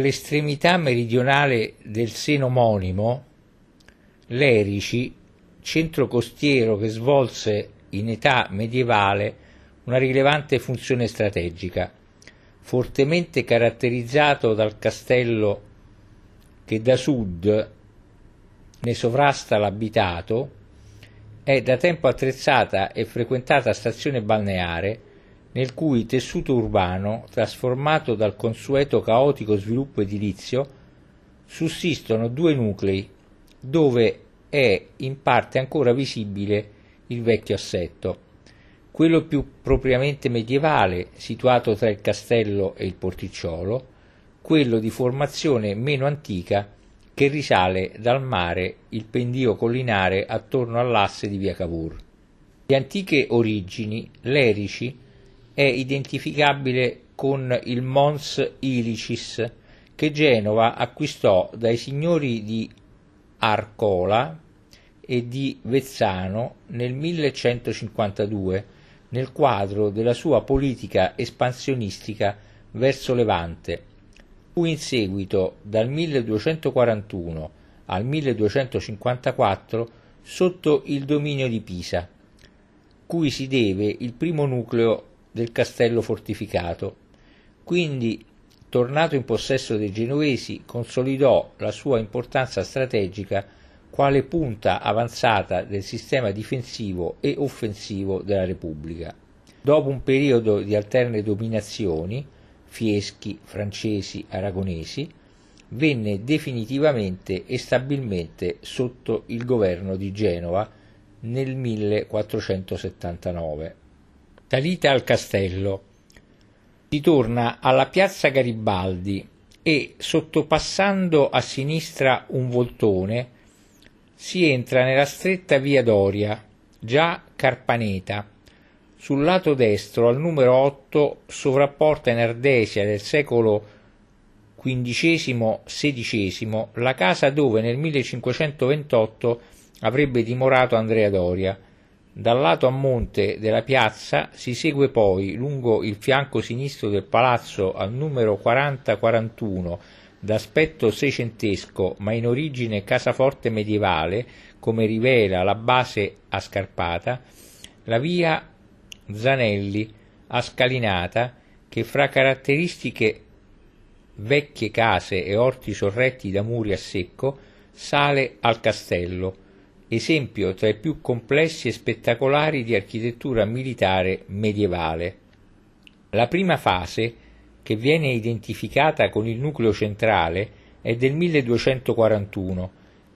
All'estremità meridionale del seno omonimo, Lerici, centro costiero che svolse in età medievale una rilevante funzione strategica, fortemente caratterizzato dal castello che da sud ne sovrasta l'abitato, è da tempo attrezzata e frequentata stazione balneare nel cui tessuto urbano, trasformato dal consueto caotico sviluppo edilizio, sussistono due nuclei dove è in parte ancora visibile il vecchio assetto, quello più propriamente medievale, situato tra il castello e il porticciolo, quello di formazione meno antica che risale dal mare il pendio collinare attorno all'asse di via Cavour. Di antiche origini, l'Erici è identificabile con il Mons Ilicis che Genova acquistò dai signori di Arcola e di Vezzano nel 1152 nel quadro della sua politica espansionistica verso Levante. Fu in seguito dal 1241 al 1254 sotto il dominio di Pisa, cui si deve il primo nucleo del castello fortificato. Quindi, tornato in possesso dei genovesi, consolidò la sua importanza strategica quale punta avanzata del sistema difensivo e offensivo della Repubblica. Dopo un periodo di alterne dominazioni, fieschi, francesi, aragonesi, venne definitivamente e stabilmente sotto il governo di Genova nel 1479. Salita al castello. Si torna alla piazza Garibaldi e, sottopassando a sinistra un voltone, si entra nella stretta via Doria, già Carpaneta. Sul lato destro, al numero 8, sovrapporta in Ardesia del secolo XV-XVI la casa dove nel 1528 avrebbe dimorato Andrea Doria, dal lato a monte della piazza si segue poi lungo il fianco sinistro del palazzo al numero 4041, d'aspetto seicentesco ma in origine casaforte medievale, come rivela la base a scarpata, la via Zanelli a scalinata che fra caratteristiche vecchie case e orti sorretti da muri a secco sale al castello, esempio tra i più complessi e spettacolari di architettura militare medievale. La prima fase, che viene identificata con il nucleo centrale, è del 1241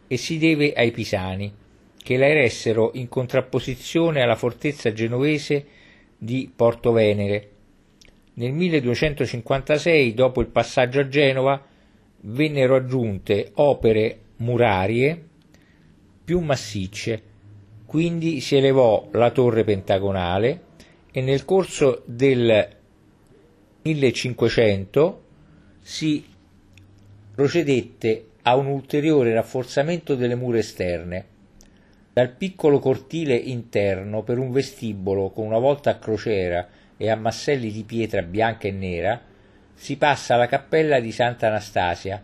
e si deve ai Pisani, che la eressero in contrapposizione alla fortezza genovese di Porto Venere. Nel 1256, dopo il passaggio a Genova, vennero aggiunte opere murarie più massicce, quindi si elevò la torre pentagonale e nel corso del 1500 si procedette a un ulteriore rafforzamento delle mura esterne. Dal piccolo cortile interno per un vestibolo con una volta a crociera e a masselli di pietra bianca e nera si passa alla cappella di Santa Anastasia,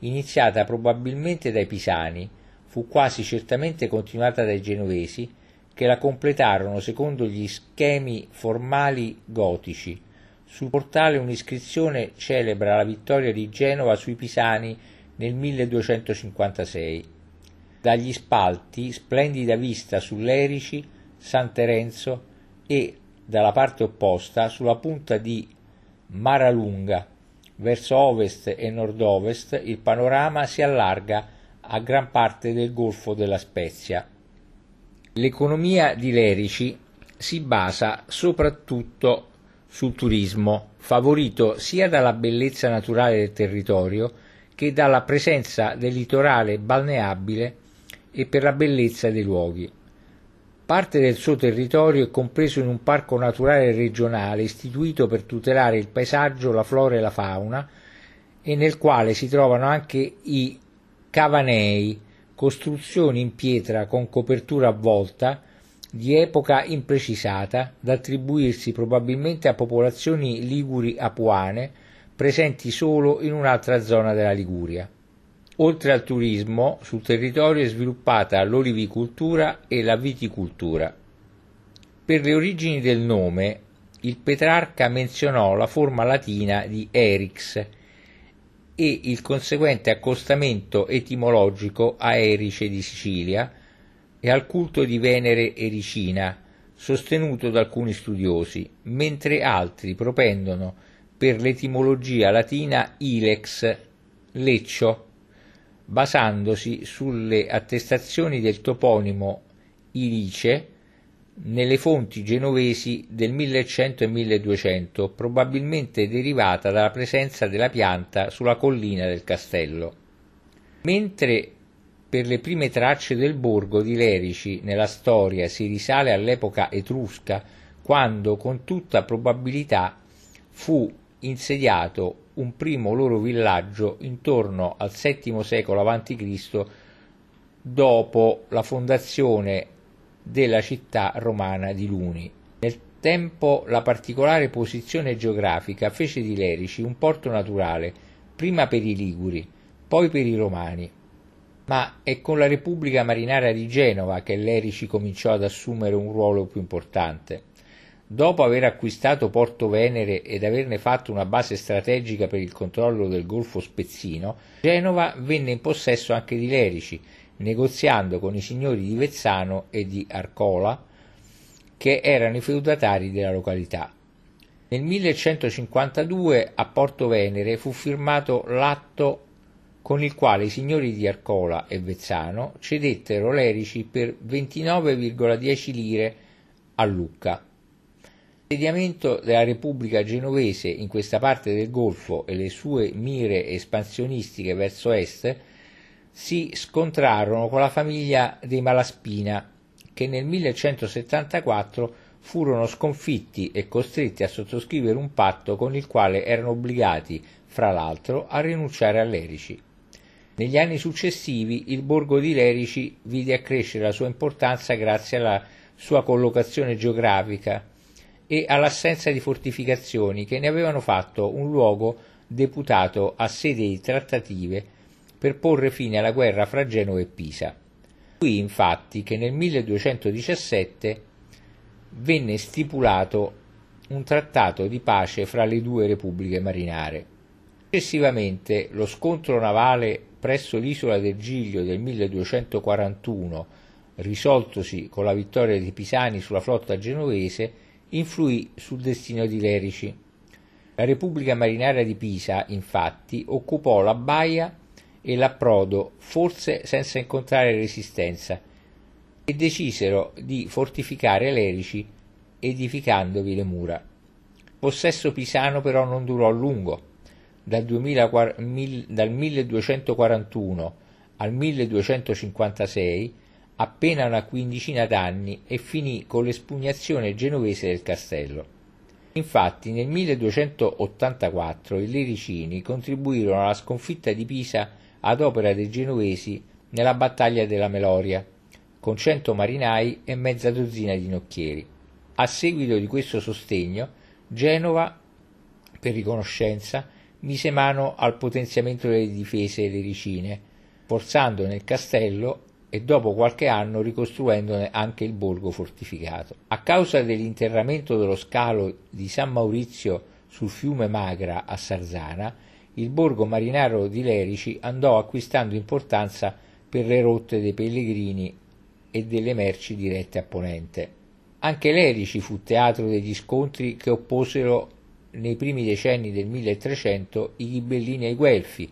iniziata probabilmente dai Pisani, fu quasi certamente continuata dai genovesi, che la completarono secondo gli schemi formali gotici. Sul portale un'iscrizione celebra la vittoria di Genova sui Pisani nel 1256. Dagli spalti splendida vista sull'Erici, San Terenzo e, dalla parte opposta, sulla punta di Maralunga. Verso ovest e nord-ovest il panorama si allarga a gran parte del Golfo della Spezia. L'economia di Lerici si basa soprattutto sul turismo, favorito sia dalla bellezza naturale del territorio che dalla presenza del litorale balneabile e per la bellezza dei luoghi. Parte del suo territorio è compreso in un parco naturale regionale istituito per tutelare il paesaggio, la flora e la fauna e nel quale si trovano anche i cavanei, costruzioni in pietra con copertura a volta di epoca imprecisata, da attribuirsi probabilmente a popolazioni liguri apuane, presenti solo in un'altra zona della Liguria. Oltre al turismo, sul territorio è sviluppata l'olivicoltura e la viticoltura. Per le origini del nome, il Petrarca menzionò la forma latina di Erix e il conseguente accostamento etimologico a Erice di Sicilia e al culto di Venere Ericina, sostenuto da alcuni studiosi, mentre altri propendono per l'etimologia latina ilex, leccio, basandosi sulle attestazioni del toponimo Ilice nelle fonti genovesi del 1100 e 1200, probabilmente derivata dalla presenza della pianta sulla collina del castello. Mentre per le prime tracce del borgo di Lerici nella storia si risale all'epoca etrusca, quando con tutta probabilità fu insediato un primo loro villaggio intorno al VII secolo a.C. dopo la fondazione della città romana di Luni. Nel tempo la particolare posizione geografica fece di Lerici un porto naturale, prima per i Liguri, poi per i Romani ma è con la Repubblica Marinaria di Genova che Lerici cominciò ad assumere un ruolo più importante. Dopo aver acquistato Porto Venere ed averne fatto una base strategica per il controllo del Golfo Spezzino, Genova venne in possesso anche di Lerici, negoziando con i signori di Vezzano e di Arcola, che erano i feudatari della località. Nel 1152 a Porto Venere fu firmato l'atto con il quale i signori di Arcola e Vezzano cedettero Lerici per 29,10 lire a Lucca. L'insediamento della Repubblica genovese in questa parte del Golfo e le sue mire espansionistiche verso est si scontrarono con la famiglia dei Malaspina, che nel 1174 furono sconfitti e costretti a sottoscrivere un patto con il quale erano obbligati, fra l'altro, a rinunciare a Lerici. Negli anni successivi il borgo di Lerici vide accrescere la sua importanza grazie alla sua collocazione geografica e all'assenza di fortificazioni che ne avevano fatto un luogo deputato a sedi trattative per porre fine alla guerra fra Genova e Pisa. Qui infatti che nel 1217 venne stipulato un trattato di pace fra le due repubbliche marinare. Successivamente lo scontro navale presso l'isola del Giglio del 1241, risoltosi con la vittoria dei Pisani sulla flotta genovese, influì sul destino di Lerici. La Repubblica Marinaria di Pisa, infatti, occupò la baia e l'approdo, forse senza incontrare resistenza, e decisero di fortificare Lerici edificandovi le mura. Possesso pisano però non durò a lungo dal, 2000, dal 1241 al 1256 appena una quindicina d'anni e finì con l'espugnazione genovese del castello. Infatti nel 1284 i Lericini contribuirono alla sconfitta di Pisa ad opera dei genovesi nella battaglia della Meloria, con cento marinai e mezza dozzina di nocchieri. A seguito di questo sostegno, Genova, per riconoscenza, mise mano al potenziamento delle difese lericine, forzando nel castello e dopo qualche anno ricostruendone anche il borgo fortificato. A causa dell'interramento dello scalo di San Maurizio sul fiume Magra a Sarzana, il borgo marinaro di Lerici andò acquistando importanza per le rotte dei pellegrini e delle merci dirette a Ponente. Anche Lerici fu teatro degli scontri che opposero nei primi decenni del 1300 i ghibellini ai Guelfi,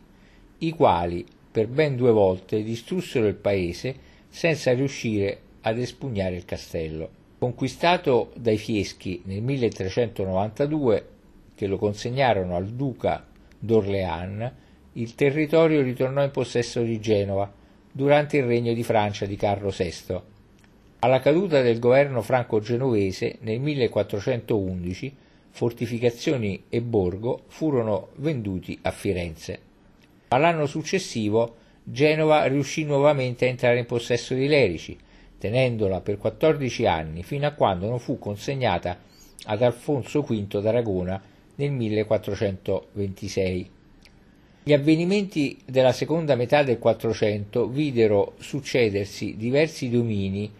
i quali per ben due volte distrussero il paese senza riuscire ad espugnare il castello. Conquistato dai Fieschi nel 1392, che lo consegnarono al duca d'Orléans, il territorio ritornò in possesso di Genova durante il regno di Francia di Carlo VI. Alla caduta del governo franco-genovese nel 1411 fortificazioni e borgo furono venduti a Firenze. All'anno successivo Genova riuscì nuovamente a entrare in possesso di Lerici, tenendola per 14 anni fino a quando non fu consegnata ad Alfonso V d'Aragona nel 1426. Gli avvenimenti della seconda metà del Quattrocento videro succedersi diversi domini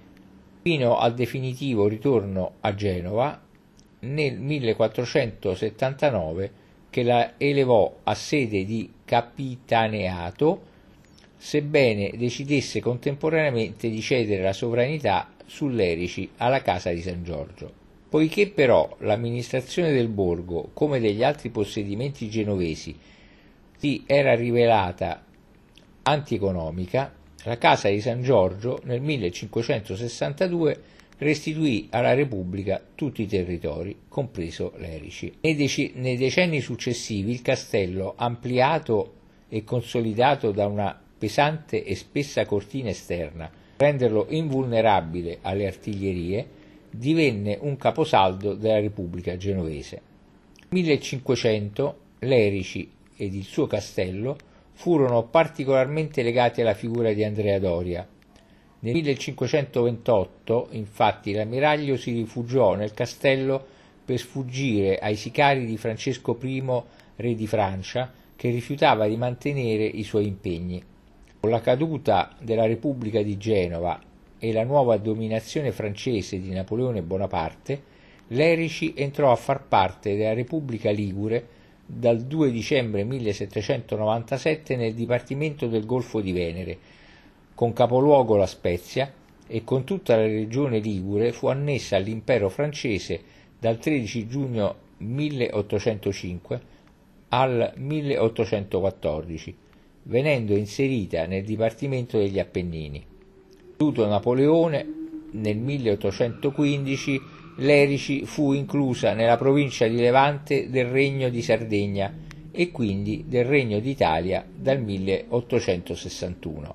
fino al definitivo ritorno a Genova nel 1479 che la elevò a sede di capitaneato, sebbene decidesse contemporaneamente di cedere la sovranità sull'Erici alla Casa di San Giorgio. Poiché però l'amministrazione del borgo, come degli altri possedimenti genovesi, si era rivelata antieconomica, la Casa di San Giorgio nel 1562 restituì alla Repubblica tutti i territori, compreso l'Erici. Nei, dec- nei decenni successivi il castello, ampliato e consolidato da una pesante e spessa cortina esterna, renderlo invulnerabile alle artiglierie, divenne un caposaldo della Repubblica genovese. Nel 1500 l'Erici ed il suo castello furono particolarmente legati alla figura di Andrea Doria. Nel 1528, infatti, l'ammiraglio si rifugiò nel castello per sfuggire ai sicari di Francesco I, re di Francia, che rifiutava di mantenere i suoi impegni. Con la caduta della Repubblica di Genova e la nuova dominazione francese di Napoleone Bonaparte, l'Erici entrò a far parte della Repubblica Ligure dal 2 dicembre 1797 nel Dipartimento del Golfo di Venere, con capoluogo La Spezia, e con tutta la regione Ligure fu annessa all'impero francese dal 13 giugno 1805 al 1814, venendo inserita nel Dipartimento degli Appennini. Caduto Napoleone, nel 1815 l'Erici fu inclusa nella provincia di Levante del Regno di Sardegna e quindi del Regno d'Italia dal 1861.